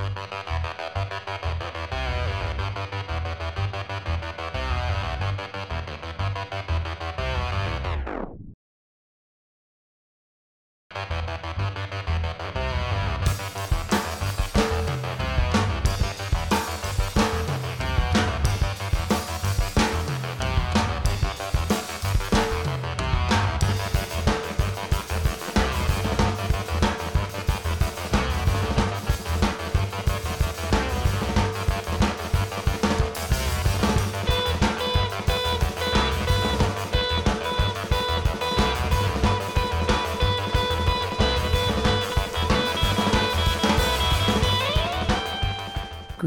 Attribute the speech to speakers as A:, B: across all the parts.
A: Música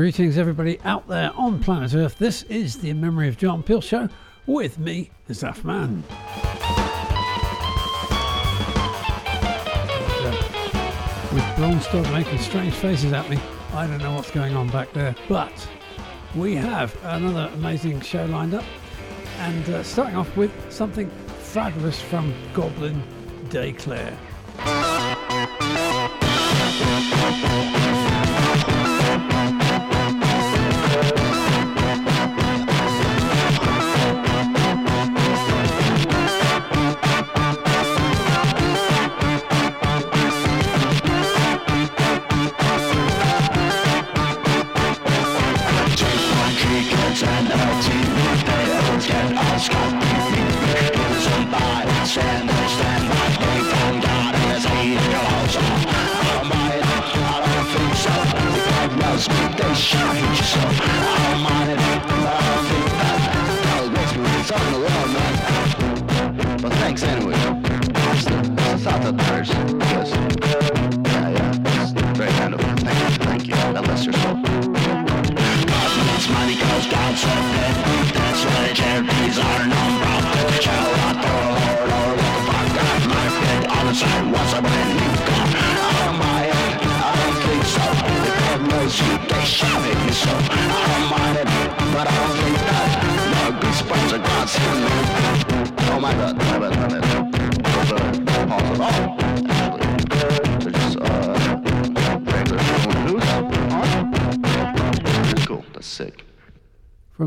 A: Greetings, everybody out there on planet Earth. This is the Memory of John Peel show with me, Zaf Man. With Blonde making strange faces at me, I don't know what's going on back there, but we have another amazing show lined up. And uh, starting off with something fabulous from Goblin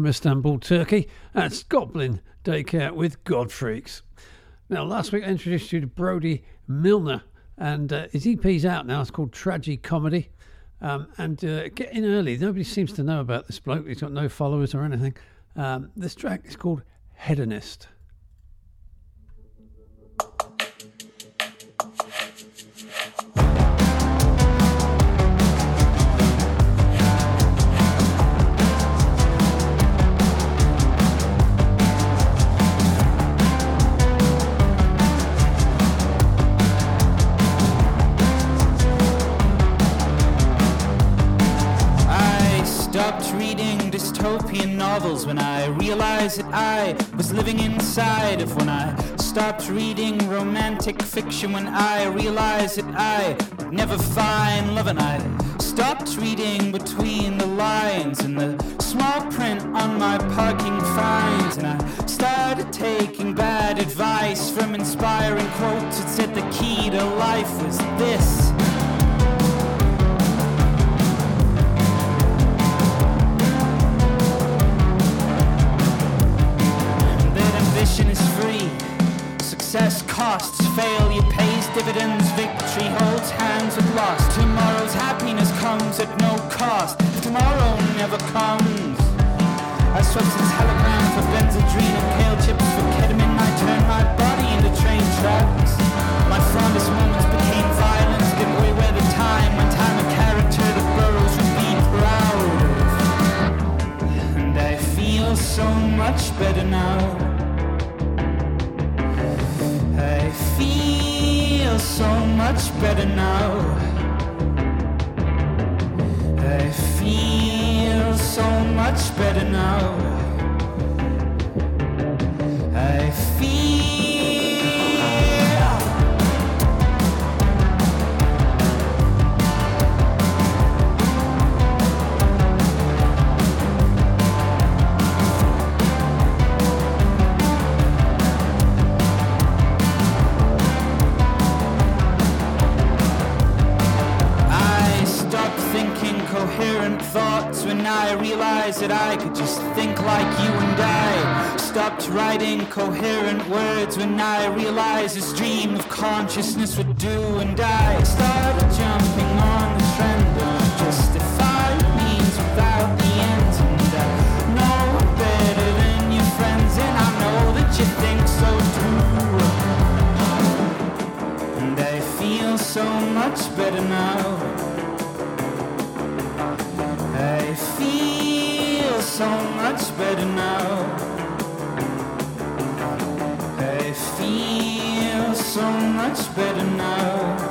A: Istanbul, Turkey. That's Goblin Daycare with Godfreaks. Now, last week I introduced you to Brody Milner, and uh, his EP's out now. It's called Tragi Comedy. Um, and uh, get in early. Nobody seems to know about this bloke. He's got no followers or anything. Um, this track is called Hedonist.
B: Realized that I was living inside of when I stopped reading romantic fiction when I realized that I never find love and I stopped reading between the lines and the small print on my parking fines and I started taking bad advice from inspiring quotes that said the key to life was this costs, failure pays dividends, victory holds hands at last. Tomorrow's happiness comes at no cost, tomorrow never comes. I swapped a telegram for benzedrine and kale chips for ketamine. I turned my body into train tracks. My fondest moments became violence, give away where the time, my time a character the Burroughs would be proud. And I feel so much better now. Feel so much better now. I feel so much better now. I feel. I realized that I could just think like you and I. Stopped writing coherent words when I realized this dream of consciousness would do and I started jumping on the trend of justified means without the end. And uh, I know better than your friends, and I know that you think so too. And I feel so much better now. Feel so much better now. I feel so much better now.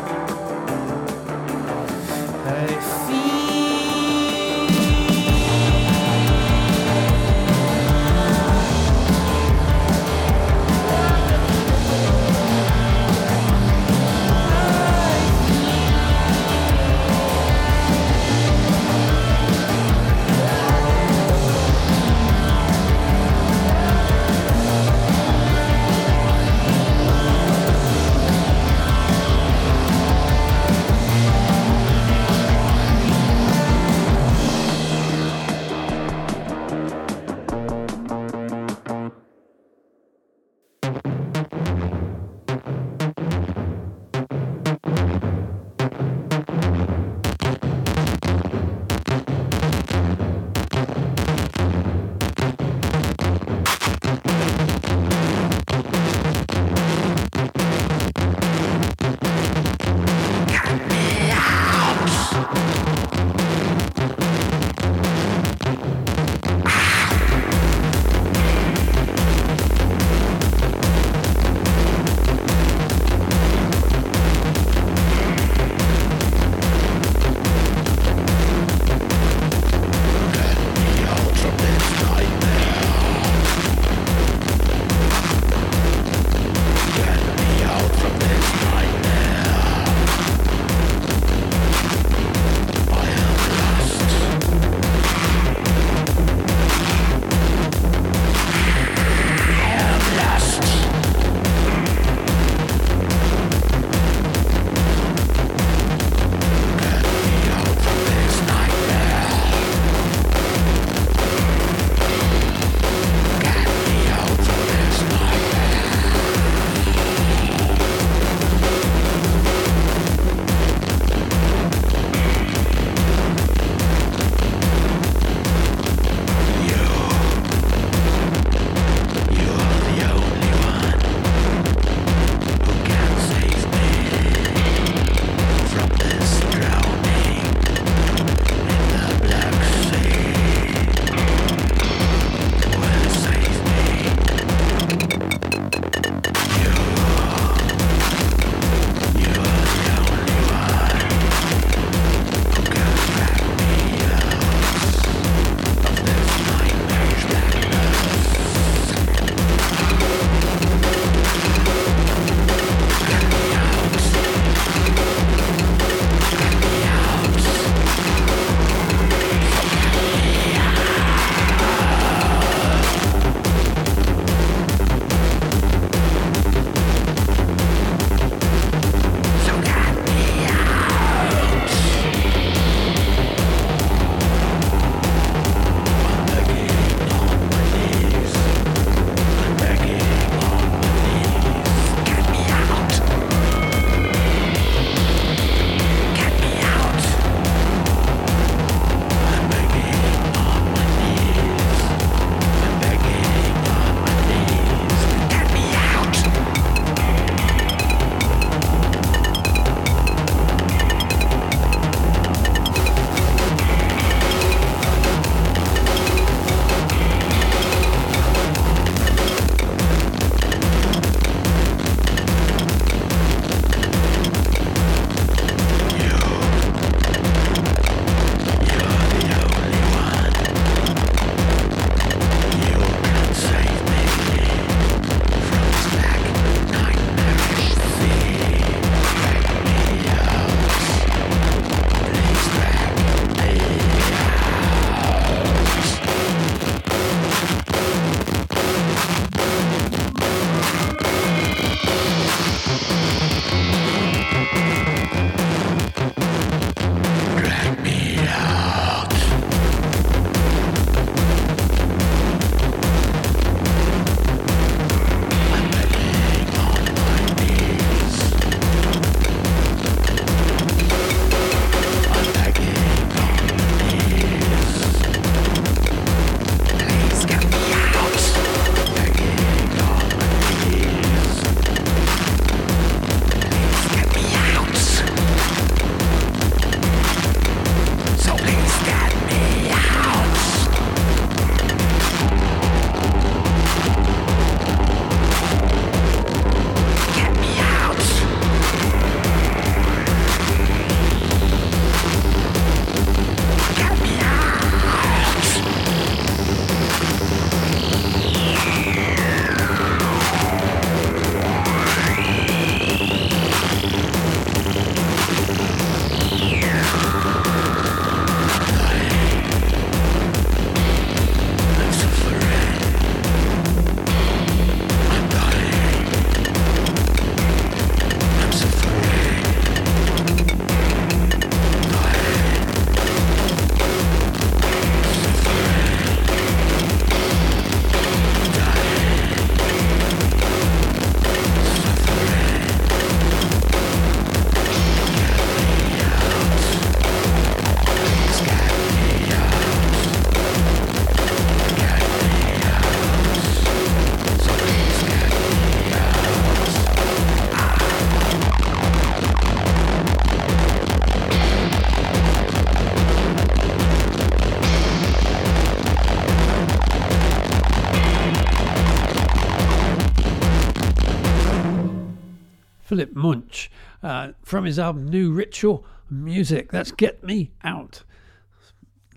C: Uh, from his album New Ritual Music. That's Get Me Out.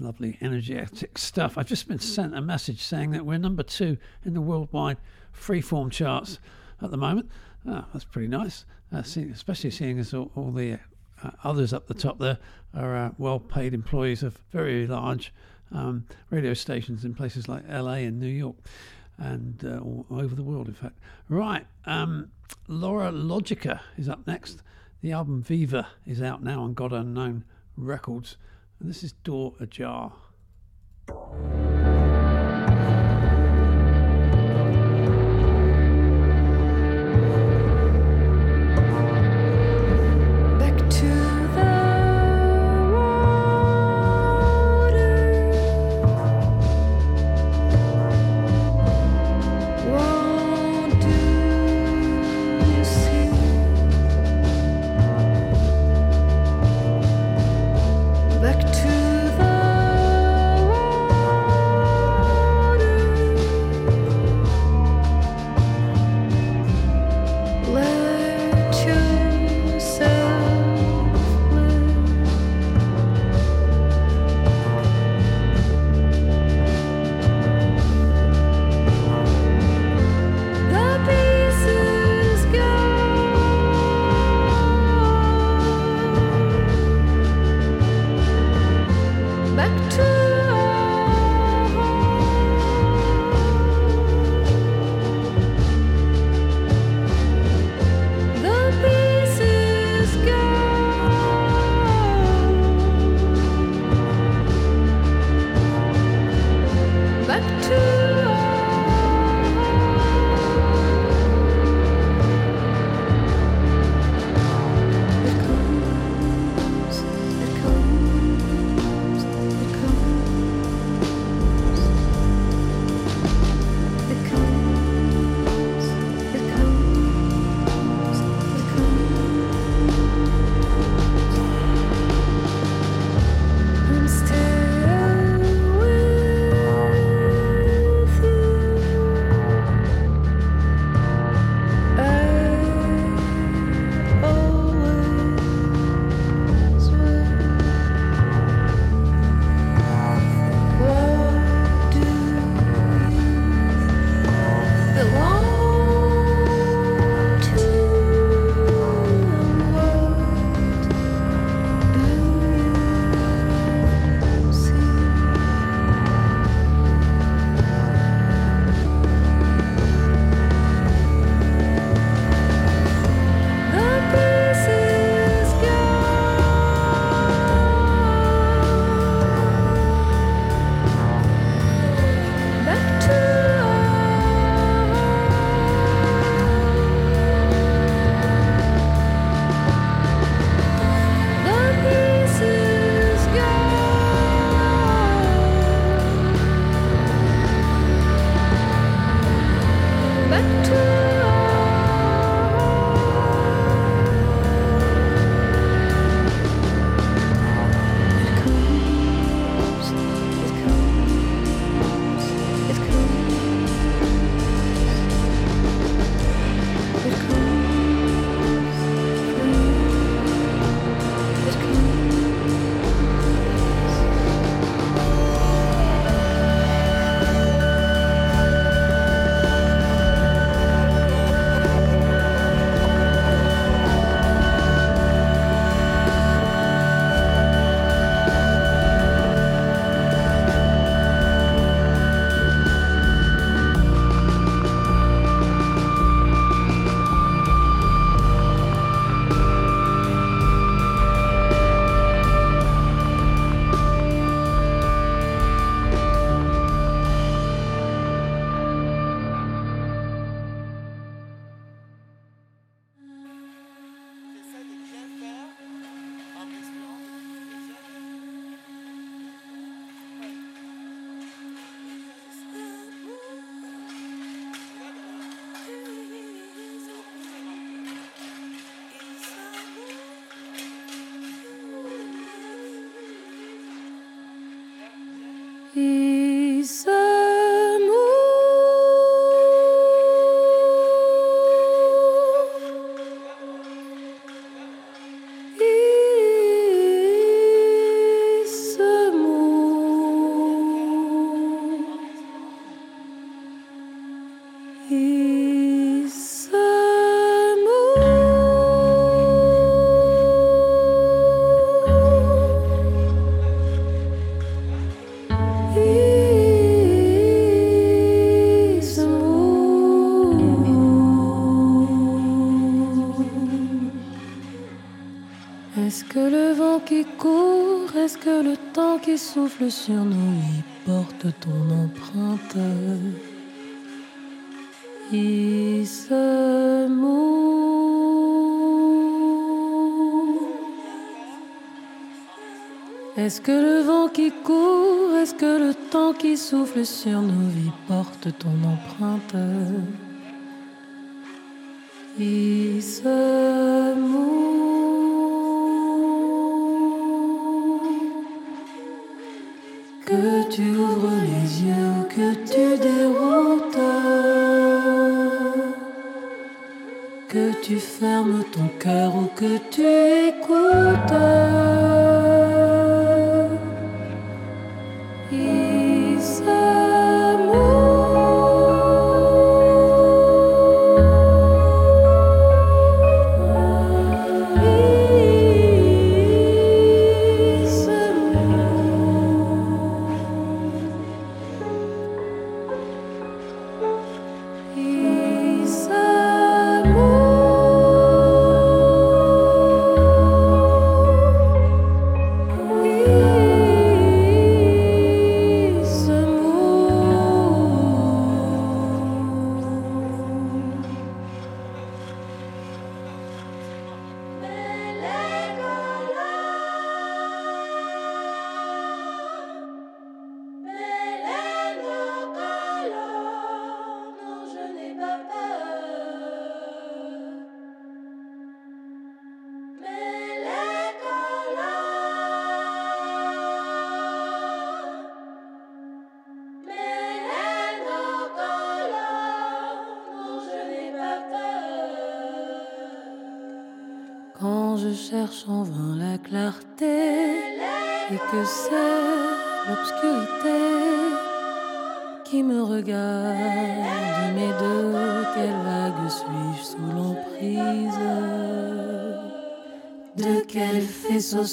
C: Lovely, energetic stuff. I've just been sent a message saying that we're number two in the worldwide freeform charts at the moment. Oh, that's pretty nice, uh, especially seeing as all, all the uh, others up the top there are uh, well paid employees of very large um, radio stations in places like LA and New York and uh, all over the world, in fact. Right, um, Laura Loriga is up next. The album Viva is out now on God Unknown Records, and this is Door Ajar.
D: Souffle sur nous y porte ton empreinte. Il se Est-ce que le vent qui court, est-ce que le temps qui souffle sur nos vies porte ton empreinte? Il se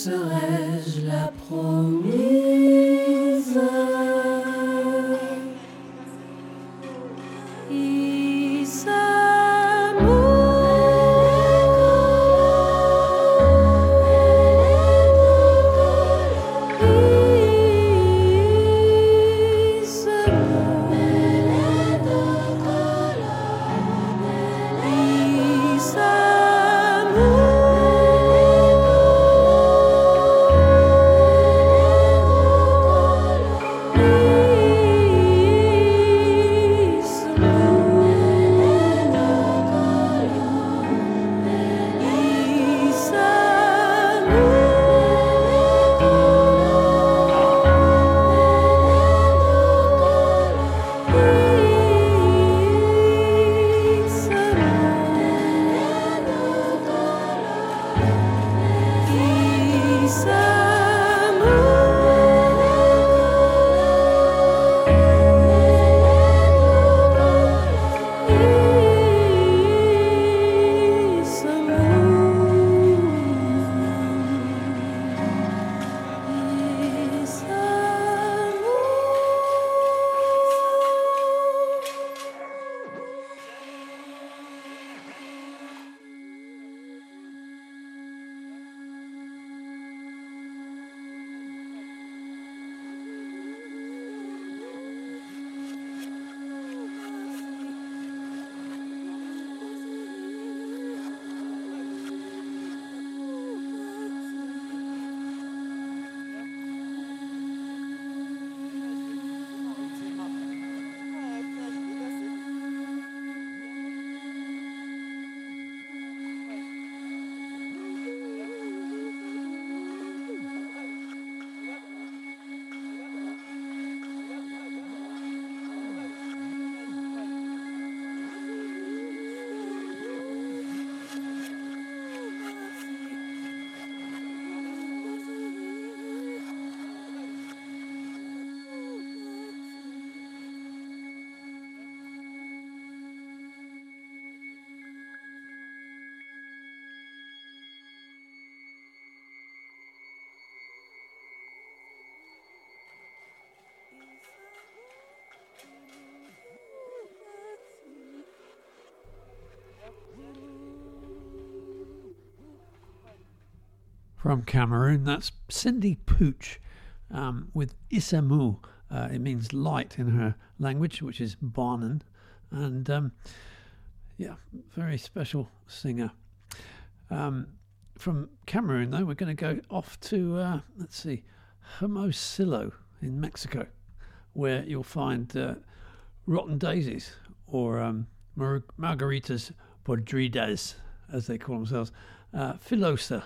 D: serais-je
E: From Cameroon, that's Cindy Pooch um, with Isamu. Uh, it means light in her language, which is Barnan. And um, yeah, very special singer. Um, from Cameroon, though, we're going to go off to, uh, let's see, Hermosillo in Mexico, where you'll find uh, Rotten Daisies or um, Mar- Margarita's podridas, as they call themselves, uh, filosa.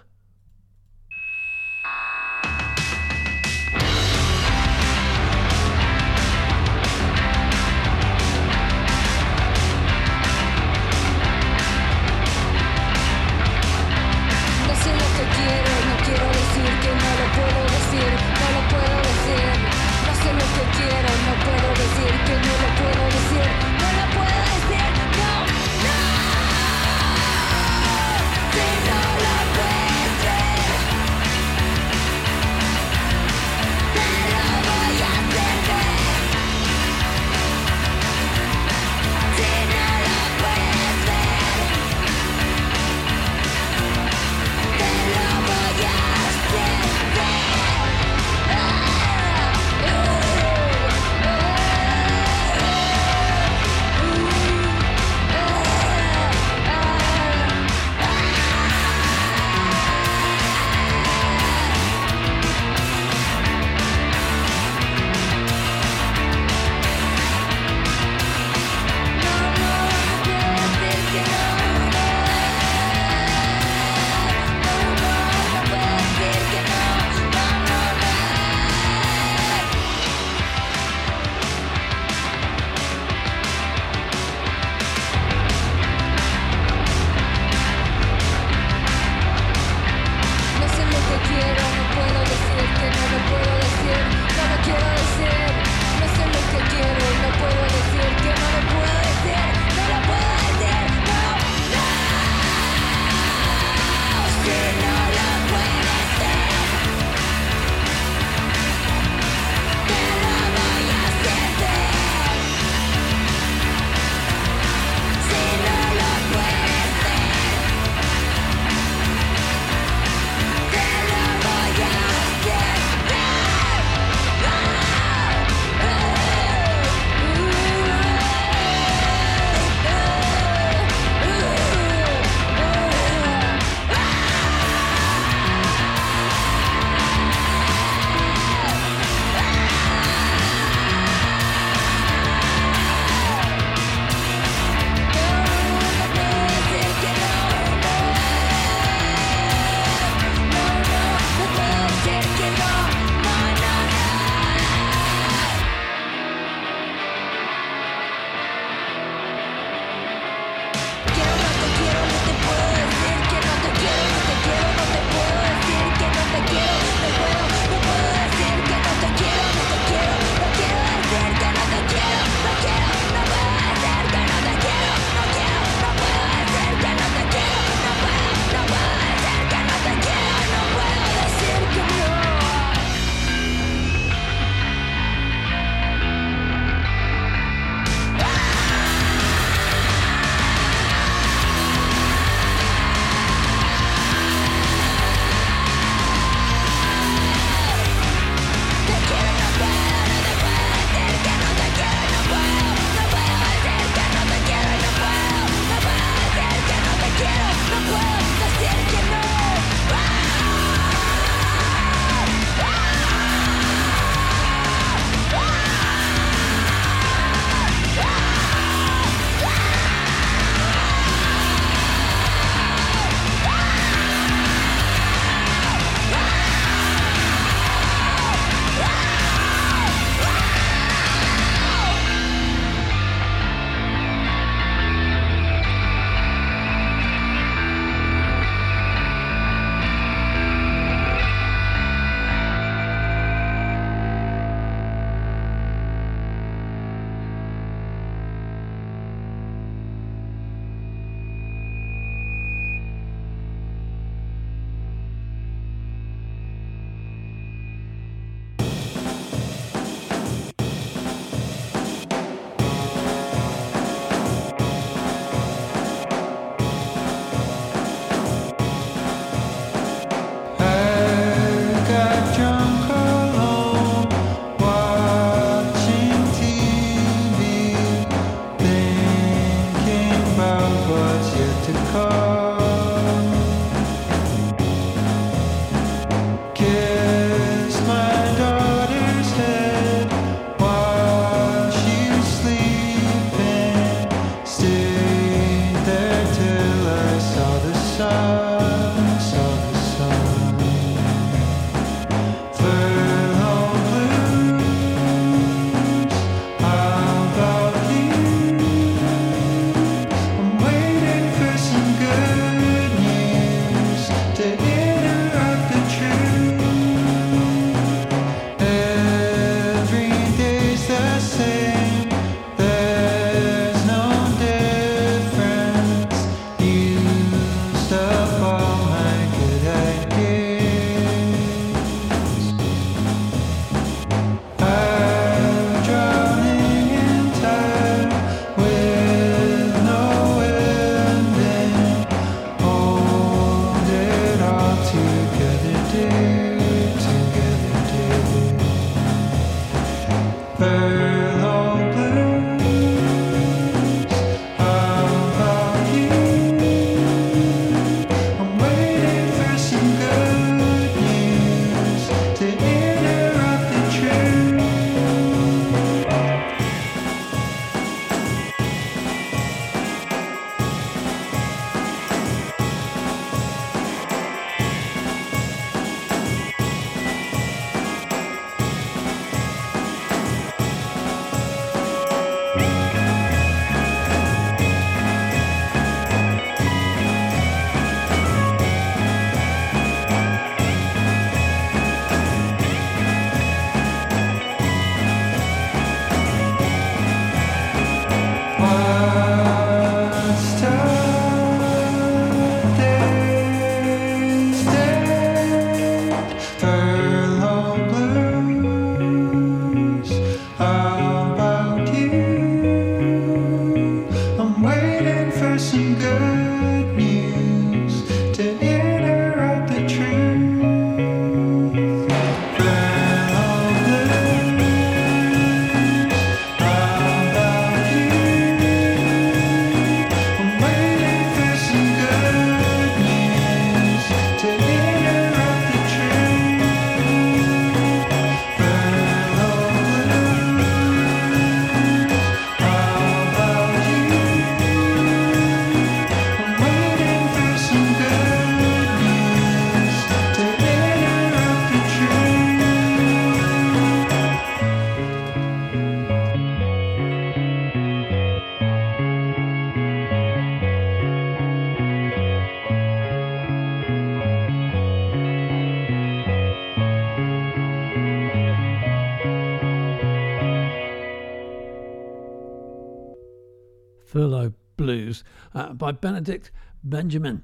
E: Uh, by Benedict Benjamin.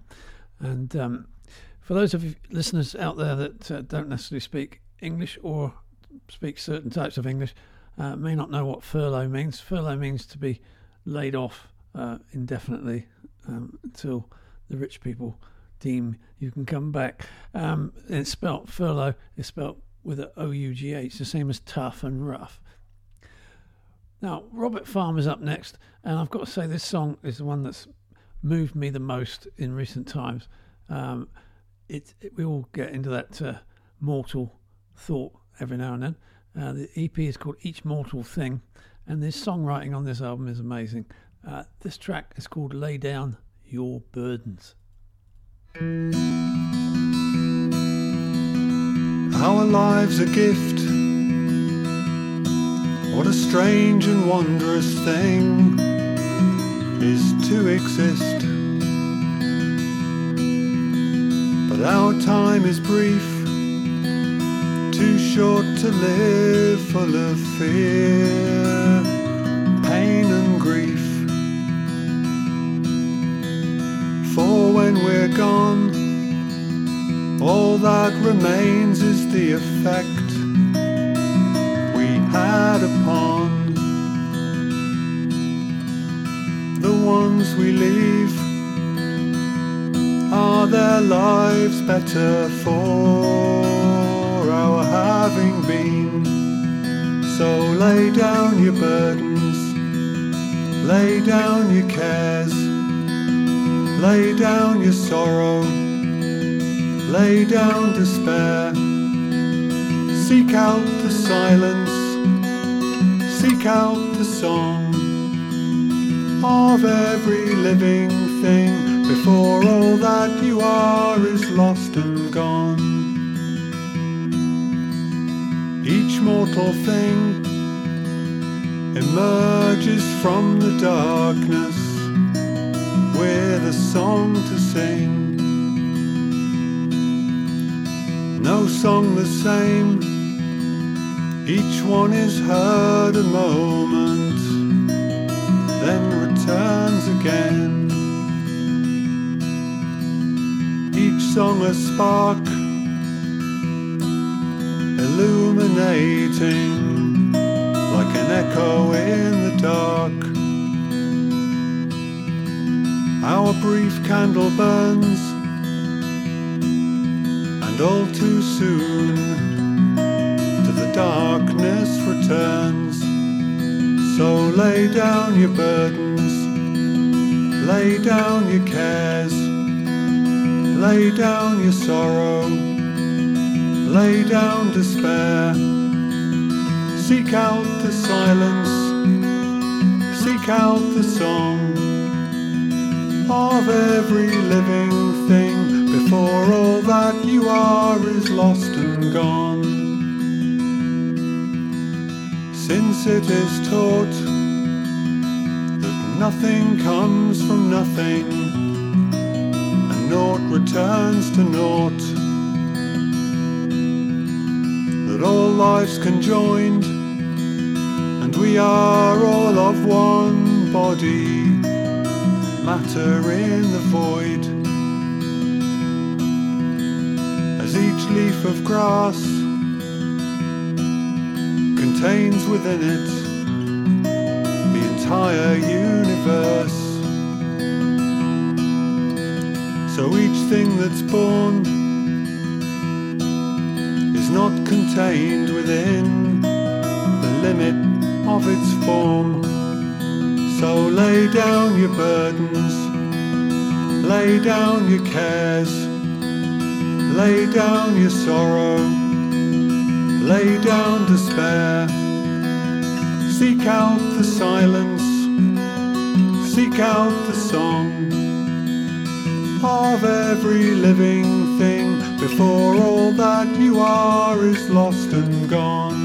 E: And um, for those of you listeners out there that uh, don't necessarily speak English or speak certain types of English, uh, may not know what furlough means. Furlough means to be laid off uh, indefinitely um, until the rich people deem you can come back. Um, it's spelt furlough it's spelt with an O U G H, the same as tough and rough. Now, Robert Farmer's up next, and I've got to say, this song is the one that's moved me the most in recent times. Um, it, it, we all get into that uh, mortal thought every now and then. Uh, the EP is called Each Mortal Thing, and the songwriting on this album is amazing. Uh, this track is called Lay Down Your Burdens.
F: Our lives a gift. What a strange and wondrous thing is to exist. But our time is brief, too short to live full of fear, pain and grief. For when we're gone, all that remains is the effect we had upon the ones we leave. Are their lives better for our having been? So lay down your burdens, lay down your cares, lay down your sorrow lay down despair. Seek out the silence, seek out the song of every living thing before all that you are is lost and gone. Each mortal thing emerges from the darkness with a song to sing. no song the same. Each one is heard a moment, then returns again. Each song a spark, illuminating like an echo in the dark. Our brief candle burns and all too soon to the darkness returns. So lay down your burdens, lay down your cares, lay down your sorrow, lay down despair. Seek out the silence, seek out the song of every living thing before all that you are is lost and gone. Since it is taught nothing comes from nothing. And naught returns to naught, that all lives conjoined. And we are all of one body, matter in the void. As each leaf of grass contains within it entire universe. So each thing that's born is not contained within the limit of its form. So lay down your burdens, lay down your cares, lay down your sorrow, lay down despair. Seek out the silence, seek out the song of every living thing before all that you are is lost and gone.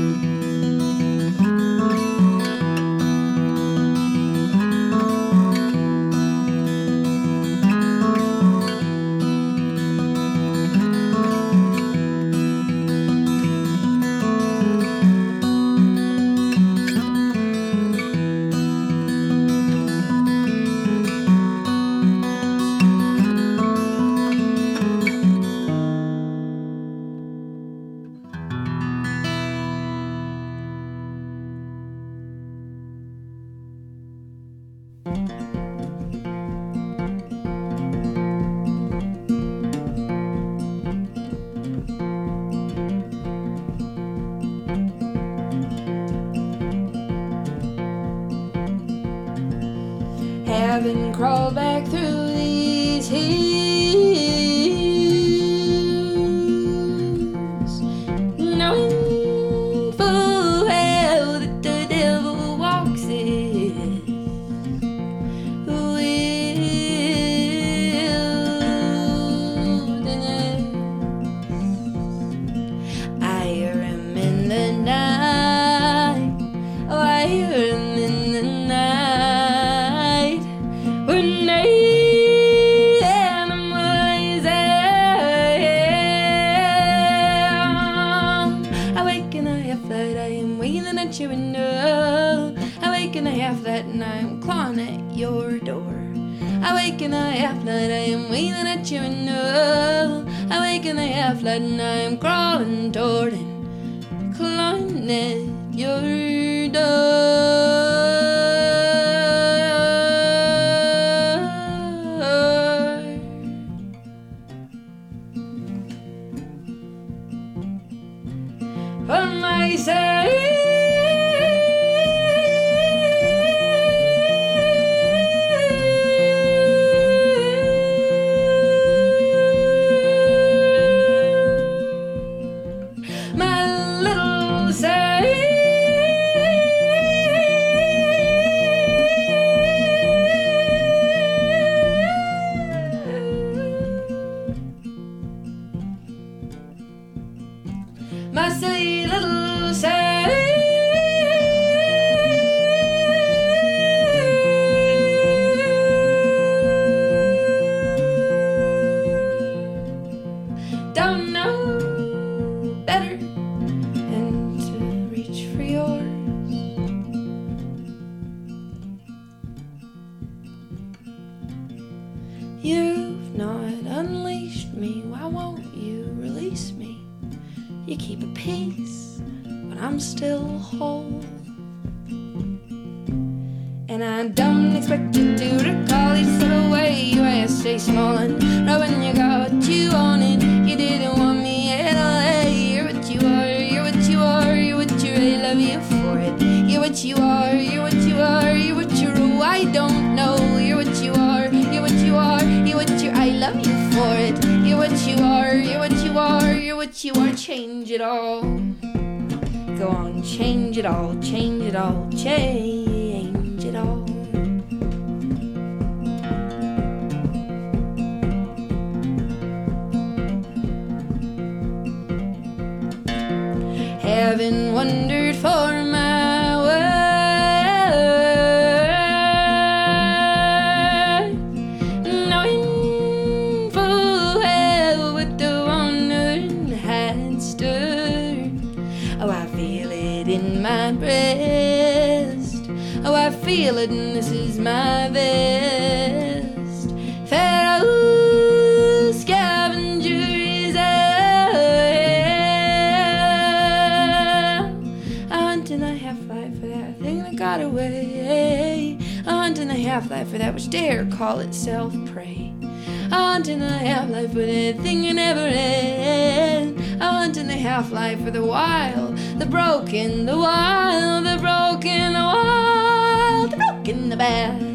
C: I hear in the night. We're night animals. Yeah. I wake and I have that I am wailing at your window. I wake and I have that and I'm clawing at your door. I wake and I have that I am wailing at your window. I wake and I have that and I'm crawling toward it. n'est mieux de unto the half-life for that which dare call itself prey. Unto the half-life for the thing that never ends. Unto the half-life for the wild, the broken, the wild, the broken, the wild, the broken, the bad.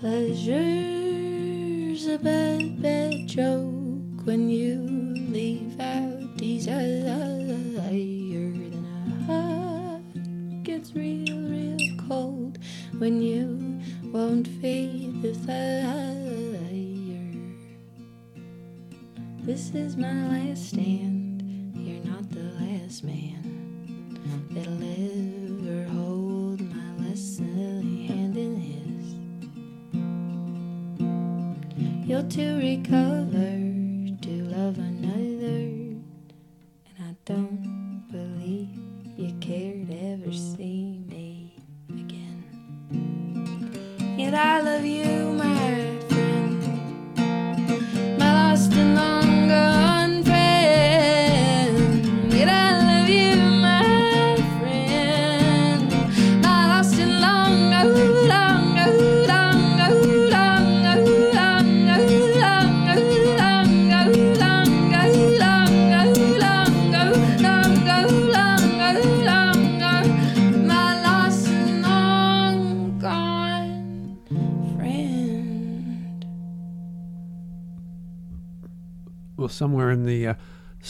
C: Pleasure's a bad, bad joke when you leave out desire. Then a heart gets real, real cold when you won't feed the fire. This is my last stand.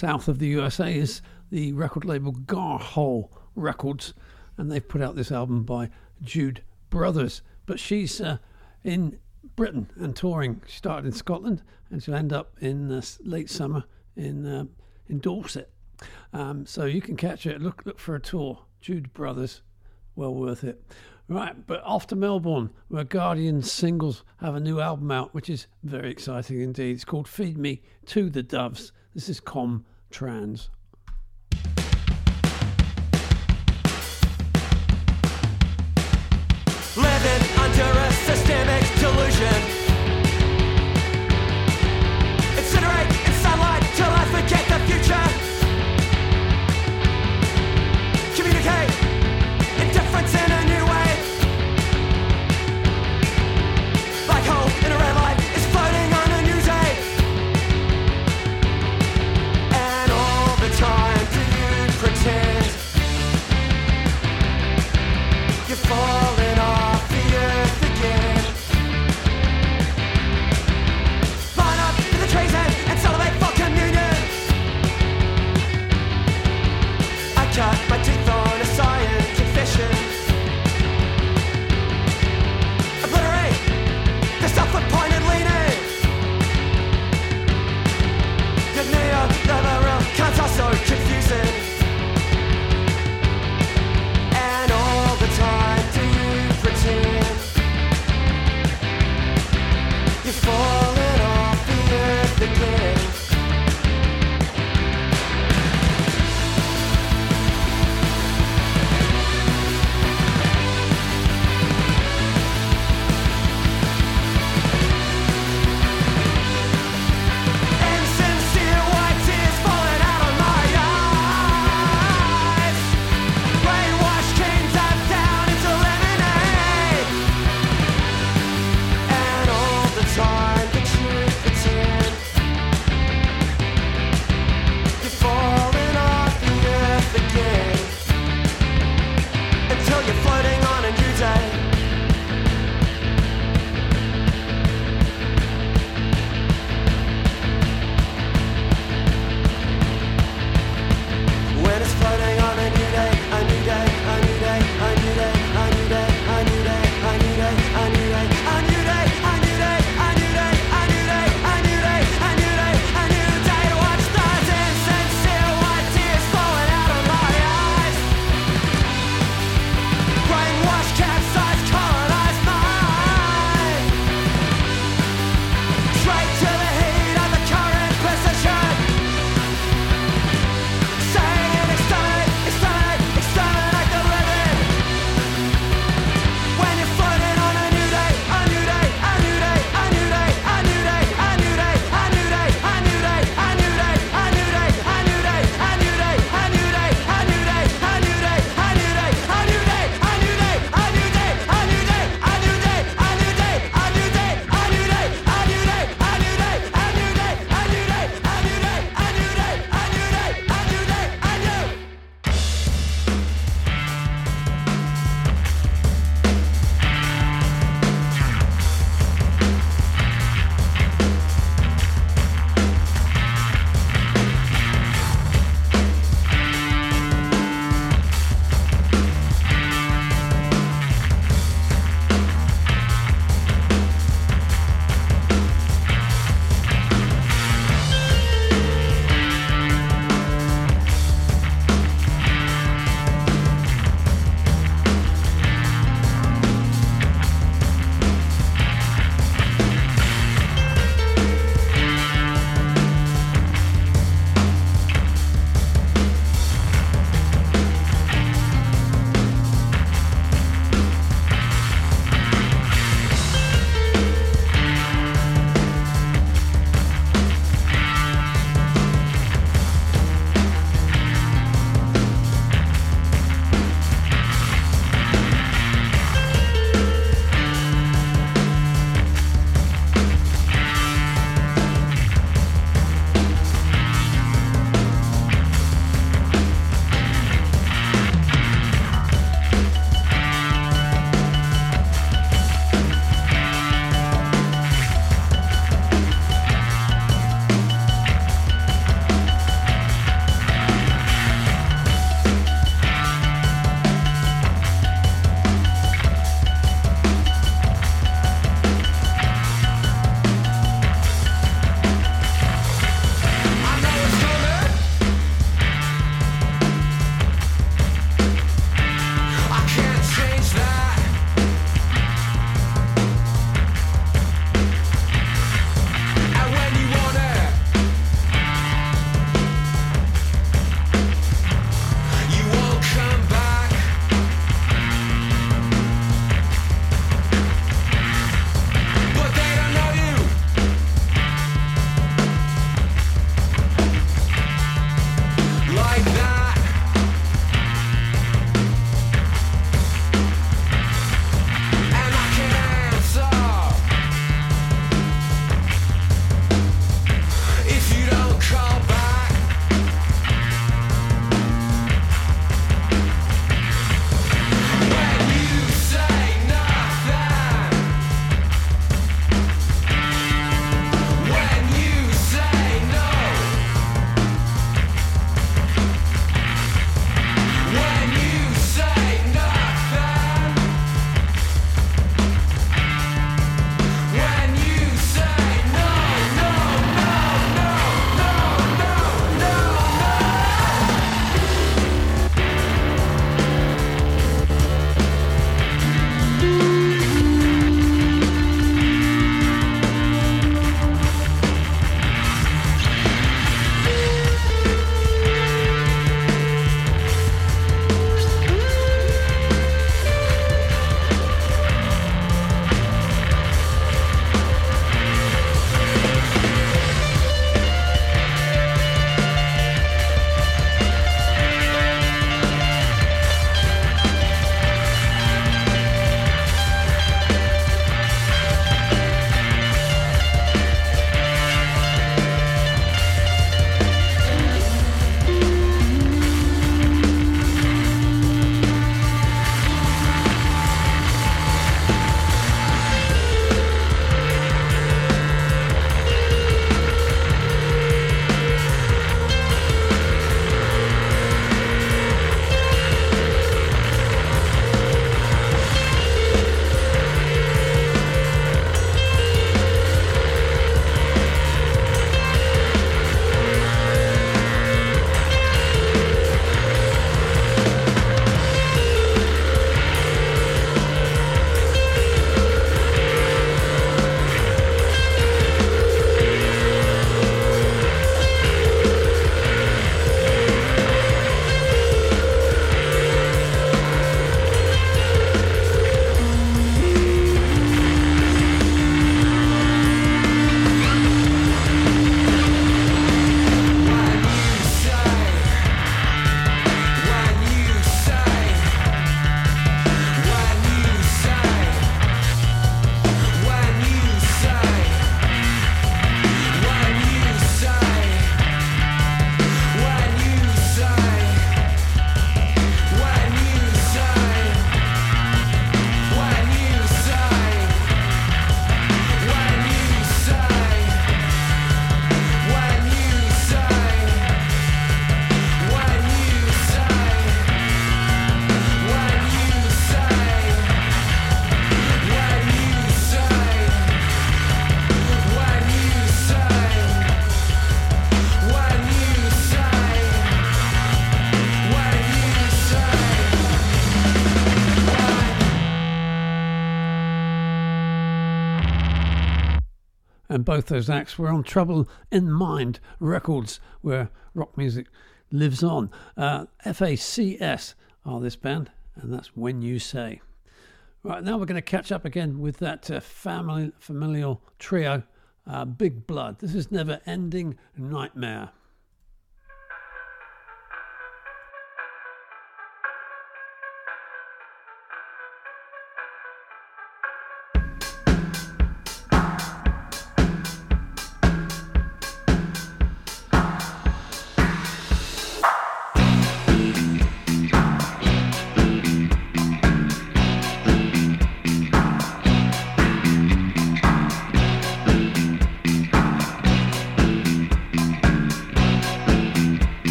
E: south of the USA is the record label Garhole Records, and they've put out this album by Jude Brothers. But she's uh, in Britain and touring. She started in Scotland, and she'll end up in late summer in uh, in Dorset. Um, so you can catch it. Look look for a tour. Jude Brothers, well worth it. Right, but off to Melbourne, where Guardian Singles have a new album out, which is very exciting indeed. It's called Feed Me to the Doves. This is Com trans.
G: Living under a systemic delusion.
H: for those acts were on Trouble in Mind Records, where rock music lives on. Uh, FACS are this band, and that's When You Say. Right, now we're going to catch up again with that uh, family, familial trio, uh, Big Blood. This is Never Ending Nightmare.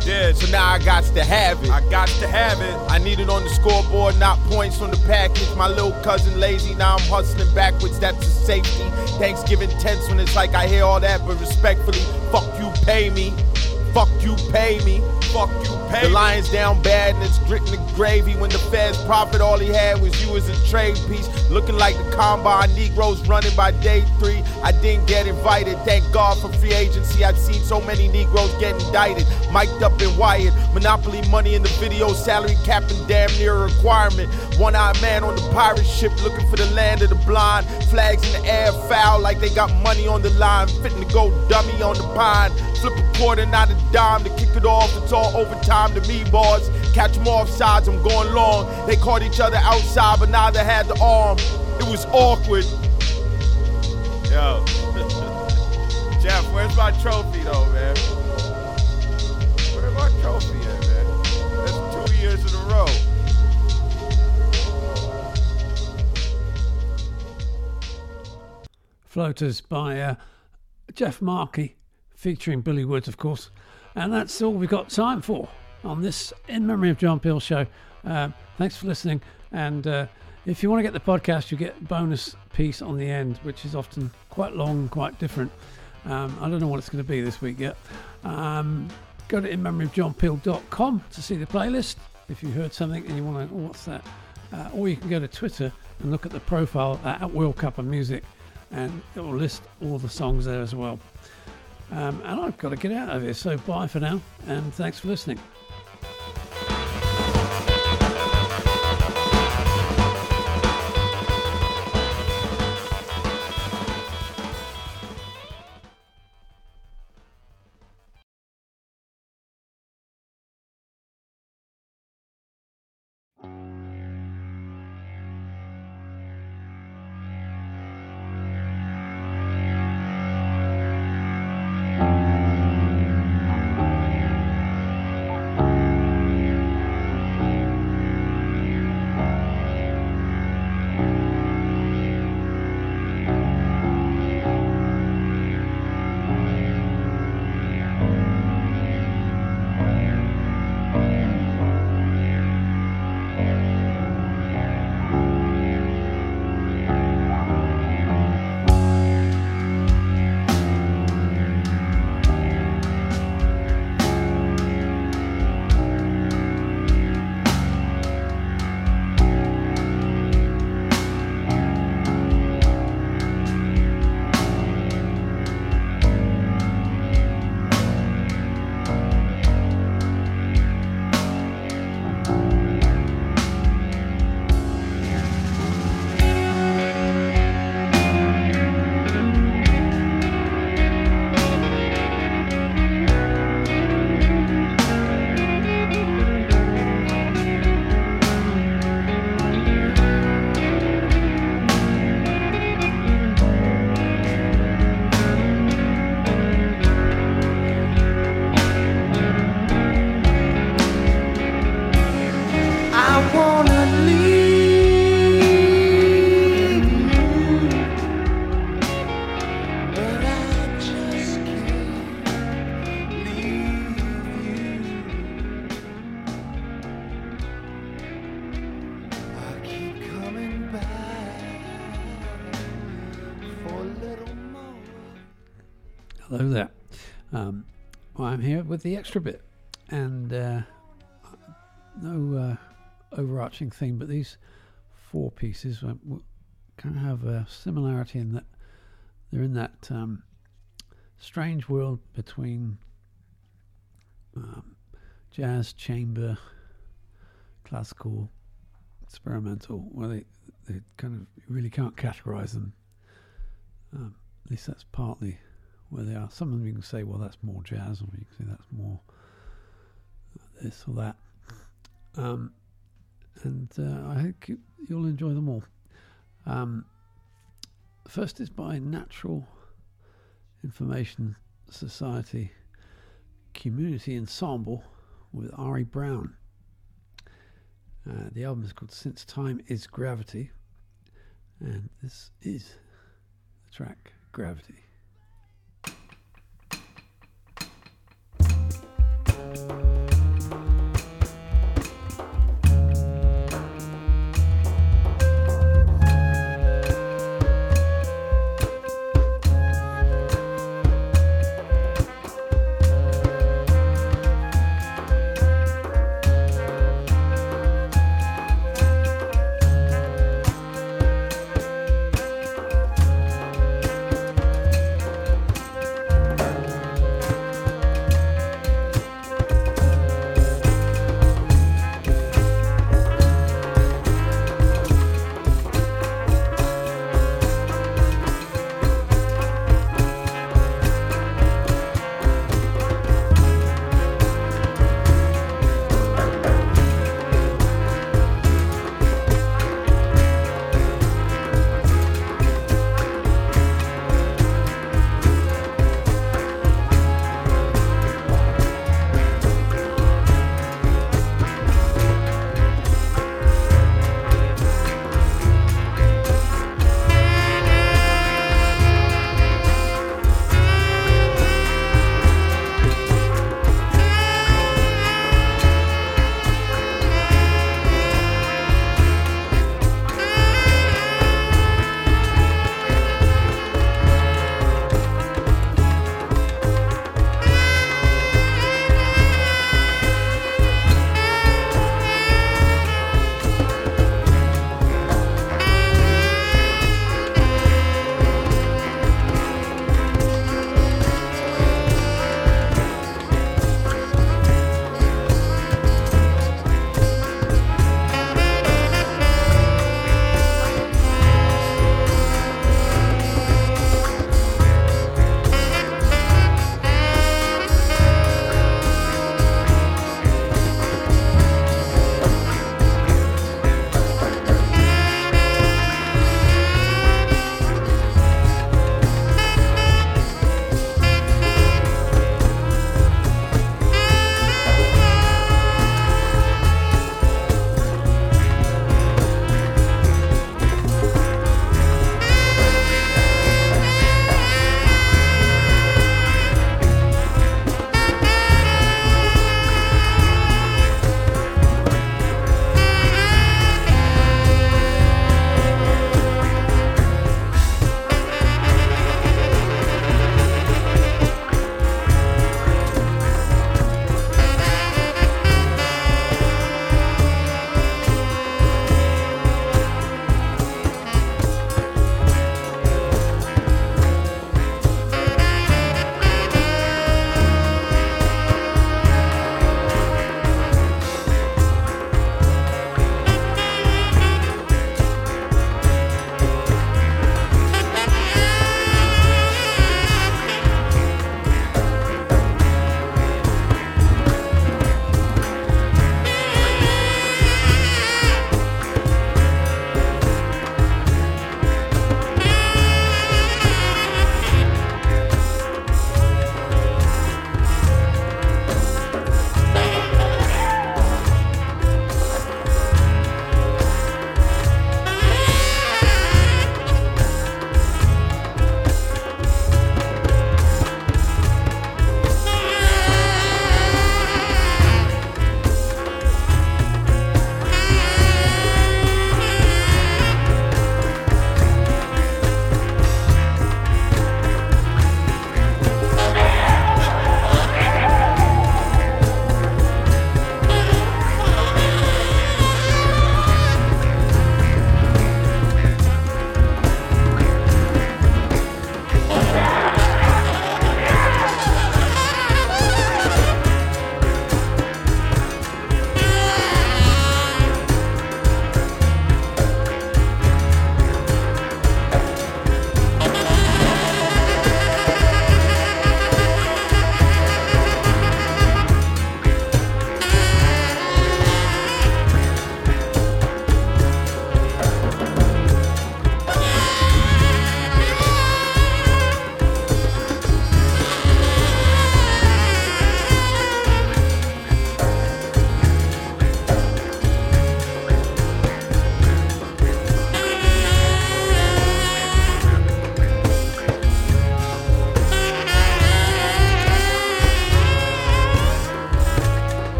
I: Did.
J: So now I got to have it.
I: I got to have it.
J: I need it on the scoreboard, not points on the package. My little cousin lazy, now I'm hustling backwards. That's a safety. Thanksgiving tense when it's like I hear all that, but respectfully, fuck you, pay me. Fuck you, pay me. Fuck you, pay The lion's down bad and it's gritting the gravy. When the feds profit, all he had was you as a trade piece. Looking like the combine Negroes running by day three. I didn't get invited. Thank God for free agency. I'd seen so many Negroes get indicted, mic'd up and wired. Monopoly money in the video, salary cap and damn near a requirement. One eyed man on the pirate ship looking for the land of the blind. Flags in the air, foul like they got money on the line. Fitting to go dummy on the pine. Flip a quarter, not a dime to kick it off. It's all overtime to me, boys. Catch them off sides, I'm going long. They caught each other outside, but neither had the arm. It was awkward. Yo. Jeff, where's my trophy though, man? Where's my trophy at, man? That's two years in a row.
E: Floaters by uh, Jeff Markey, featuring Billy Woods, of course. And that's all we've got time for on this In Memory of John Peel show. Um, thanks for listening. And uh, if you want to get the podcast, you get bonus piece on the end, which is often quite long, quite different. Um, I don't know what it's going to be this week yet. Um, go to inmemoryofjohnpeel.com to see the playlist. If you heard something and you want to, oh, what's that? Uh, or you can go to Twitter and look at the profile at World Cup of Music, and it will list all the songs there as well. Um, and I've got to get out of here, so bye for now, and thanks for listening. With the extra bit, and uh, no uh, overarching theme, but these four pieces kind of have a similarity in that they're in that um, strange world between um, jazz, chamber, classical, experimental, where they, they kind of really can't categorize them. Um, at least that's partly where they are. Some of them you can say, well, that's more jazz, or you can say that's more this or that. Um, and uh, I hope you, you'll enjoy them all. Um, first is by Natural Information Society Community Ensemble with Ari Brown. Uh, the album is called Since Time Is Gravity, and this is the track Gravity.
G: I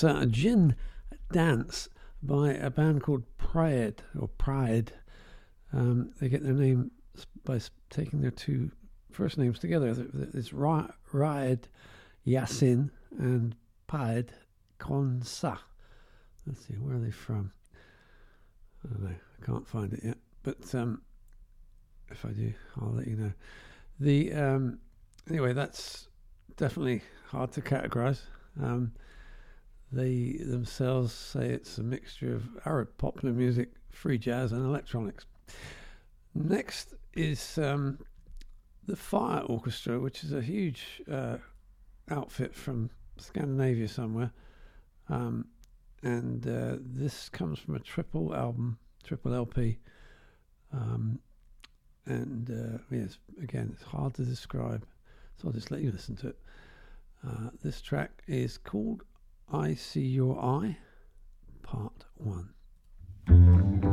E: That's uh, Gin Dance by a band called Pride or Pride. Um, they get their name by taking their two first names together. Th- th- It's Ra- Raed Yassin and Paed Conca. Let's see, where are they from? I don't know. I can't find it yet. But um, if I do, I'll let you know. The um, anyway, that's definitely hard to categorize. Um, they themselves say it's a mixture of Arab popular music, free jazz, and electronics. Next is um, the Fire Orchestra, which is a huge uh, outfit from Scandinavia somewhere. Um, and uh, this comes from a triple album, triple LP. Um, and uh, yes, again, it's hard to describe, so I'll just let you listen to it. Uh, this track is called I See Your Eye, Part 1.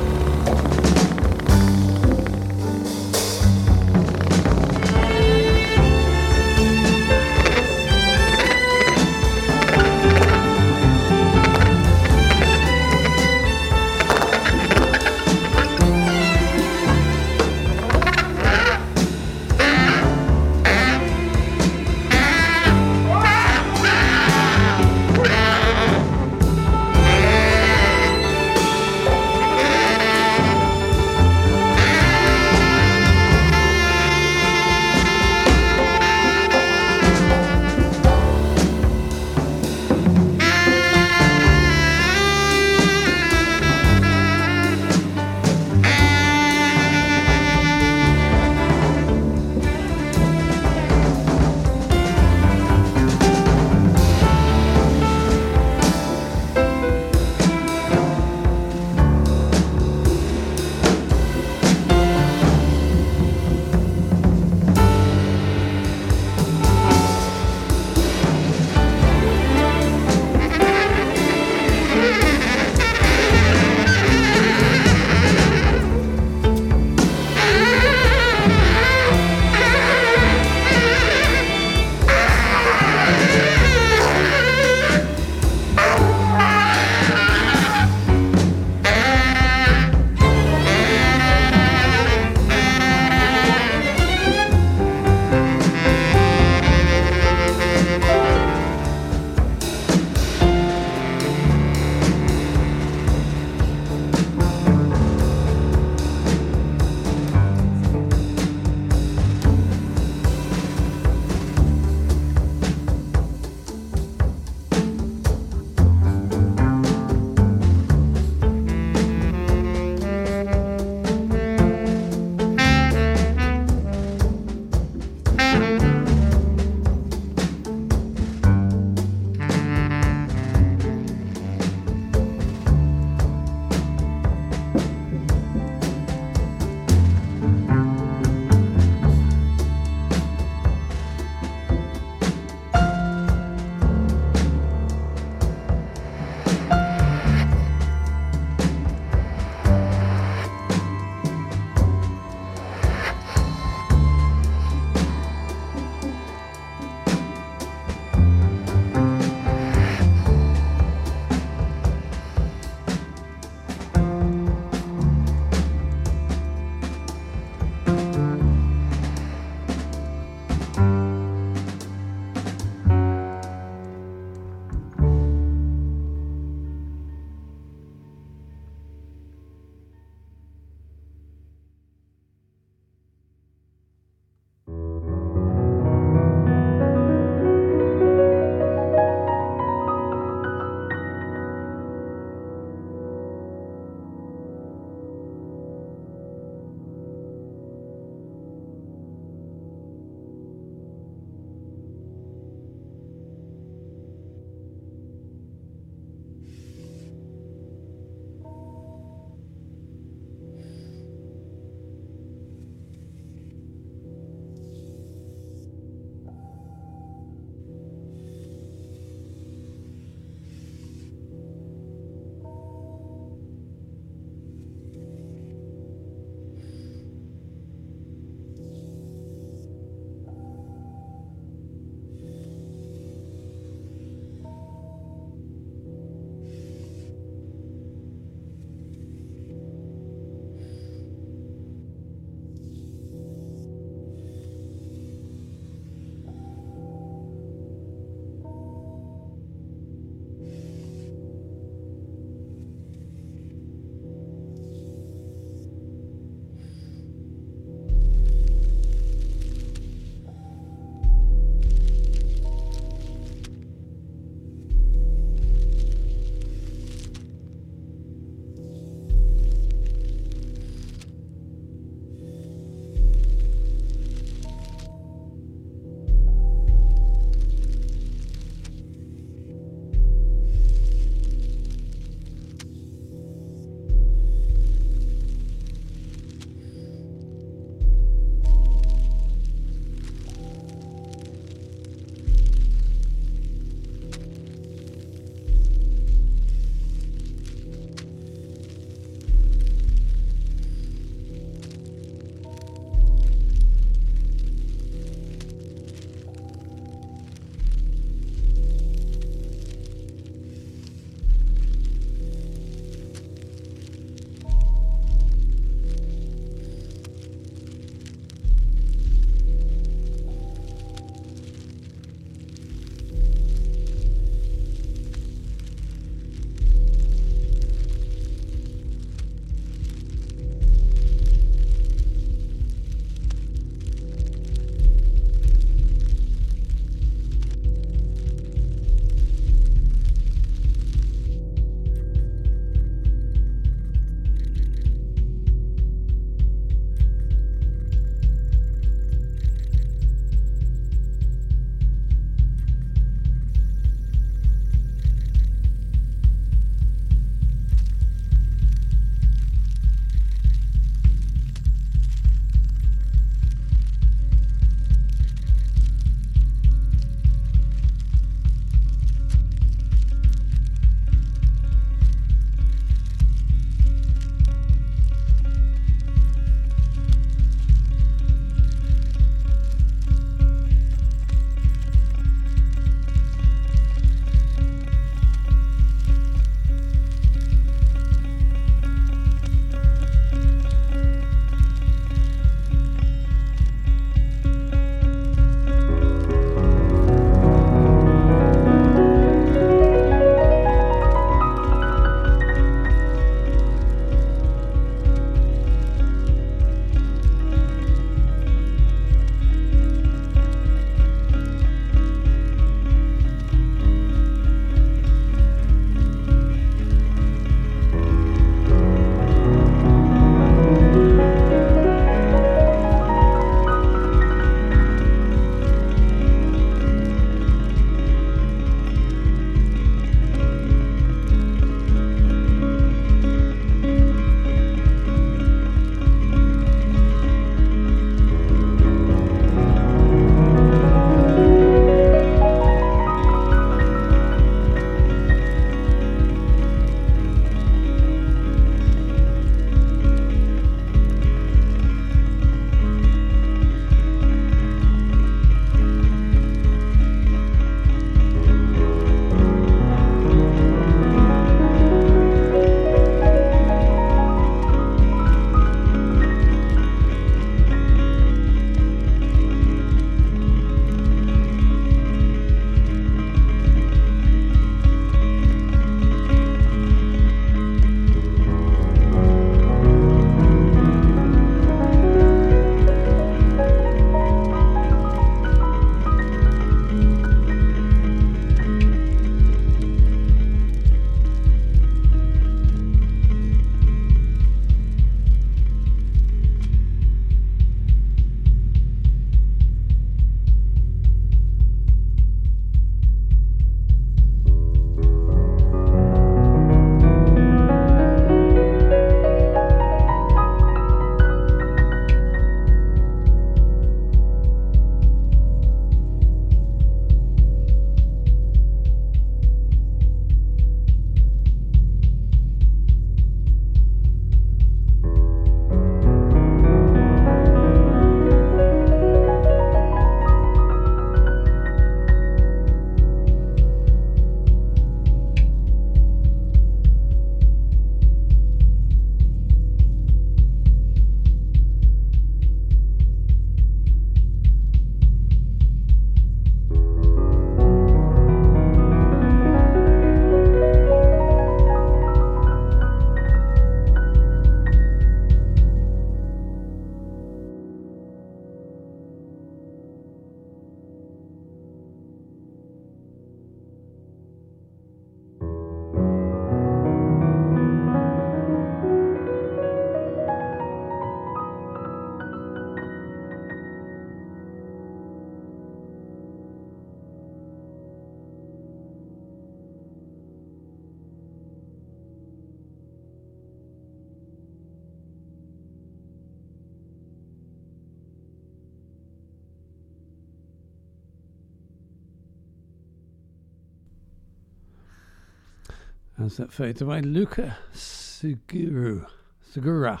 E: That fades away, Luca Suguru. Segura.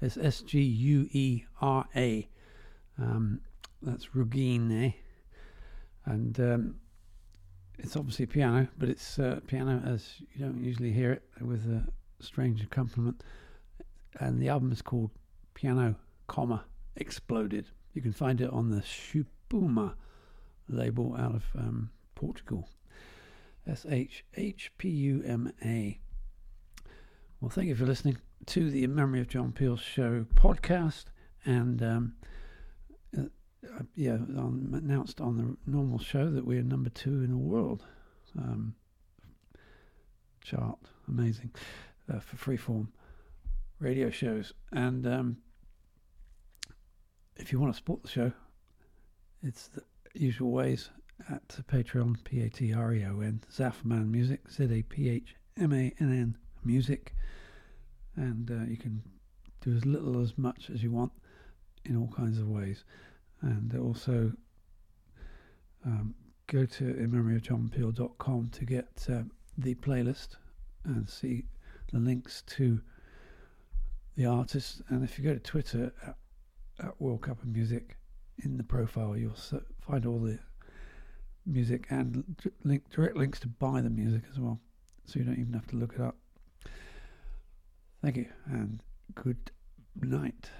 E: It's S G U E R A. Um, that's Rugine. And um, it's obviously piano, but it's uh, piano as you don't usually hear it with a strange accompaniment. And the album is called Piano, comma, Exploded. You can find it on the Shhpuma label out of um, Portugal. S H H P U M A. Well, thank you for listening to the In Memory of John Peel show podcast. And um, uh, uh, yeah, on, announced on the normal show that we're number two in the world um, chart. Amazing uh, for freeform radio shows. And um, if you want to support the show, it's the usual ways at Patreon, P A T R E O N, Zaphmann Music, Z A P H M A N N Music. And uh, you can do as little as much as you want in all kinds of ways. And also um, go to inmemoryofjohnpeel.com to get uh, the playlist and see the links to the artists. And if you go to Twitter at, at World Cup of Music, in the profile you'll find all the music and link, direct links to buy the music as well. So you don't even have to look it up. Thank you and good night.